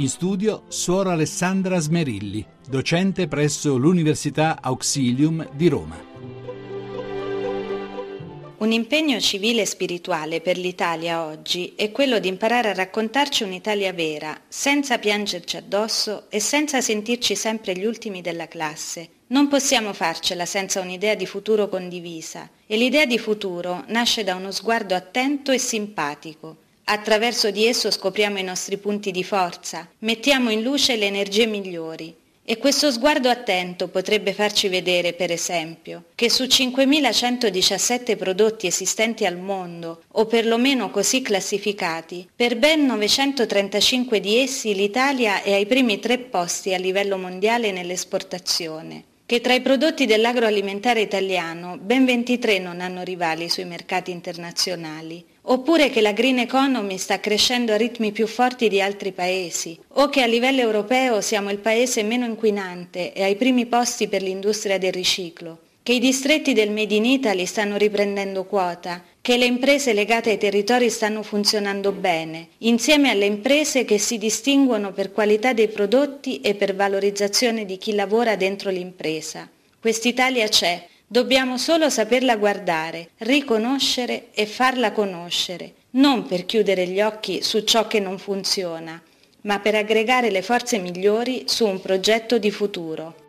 In studio Suora Alessandra Smerilli, docente presso l'Università Auxilium di Roma. Un impegno civile e spirituale per l'Italia oggi è quello di imparare a raccontarci un'Italia vera, senza piangerci addosso e senza sentirci sempre gli ultimi della classe. Non possiamo farcela senza un'idea di futuro condivisa e l'idea di futuro nasce da uno sguardo attento e simpatico Attraverso di esso scopriamo i nostri punti di forza, mettiamo in luce le energie migliori. E questo sguardo attento potrebbe farci vedere, per esempio, che su 5.117 prodotti esistenti al mondo, o perlomeno così classificati, per ben 935 di essi l'Italia è ai primi tre posti a livello mondiale nell'esportazione che tra i prodotti dell'agroalimentare italiano ben 23 non hanno rivali sui mercati internazionali, oppure che la green economy sta crescendo a ritmi più forti di altri paesi, o che a livello europeo siamo il paese meno inquinante e ai primi posti per l'industria del riciclo, che i distretti del Made in Italy stanno riprendendo quota che le imprese legate ai territori stanno funzionando bene, insieme alle imprese che si distinguono per qualità dei prodotti e per valorizzazione di chi lavora dentro l'impresa. Quest'Italia c'è, dobbiamo solo saperla guardare, riconoscere e farla conoscere, non per chiudere gli occhi su ciò che non funziona, ma per aggregare le forze migliori su un progetto di futuro.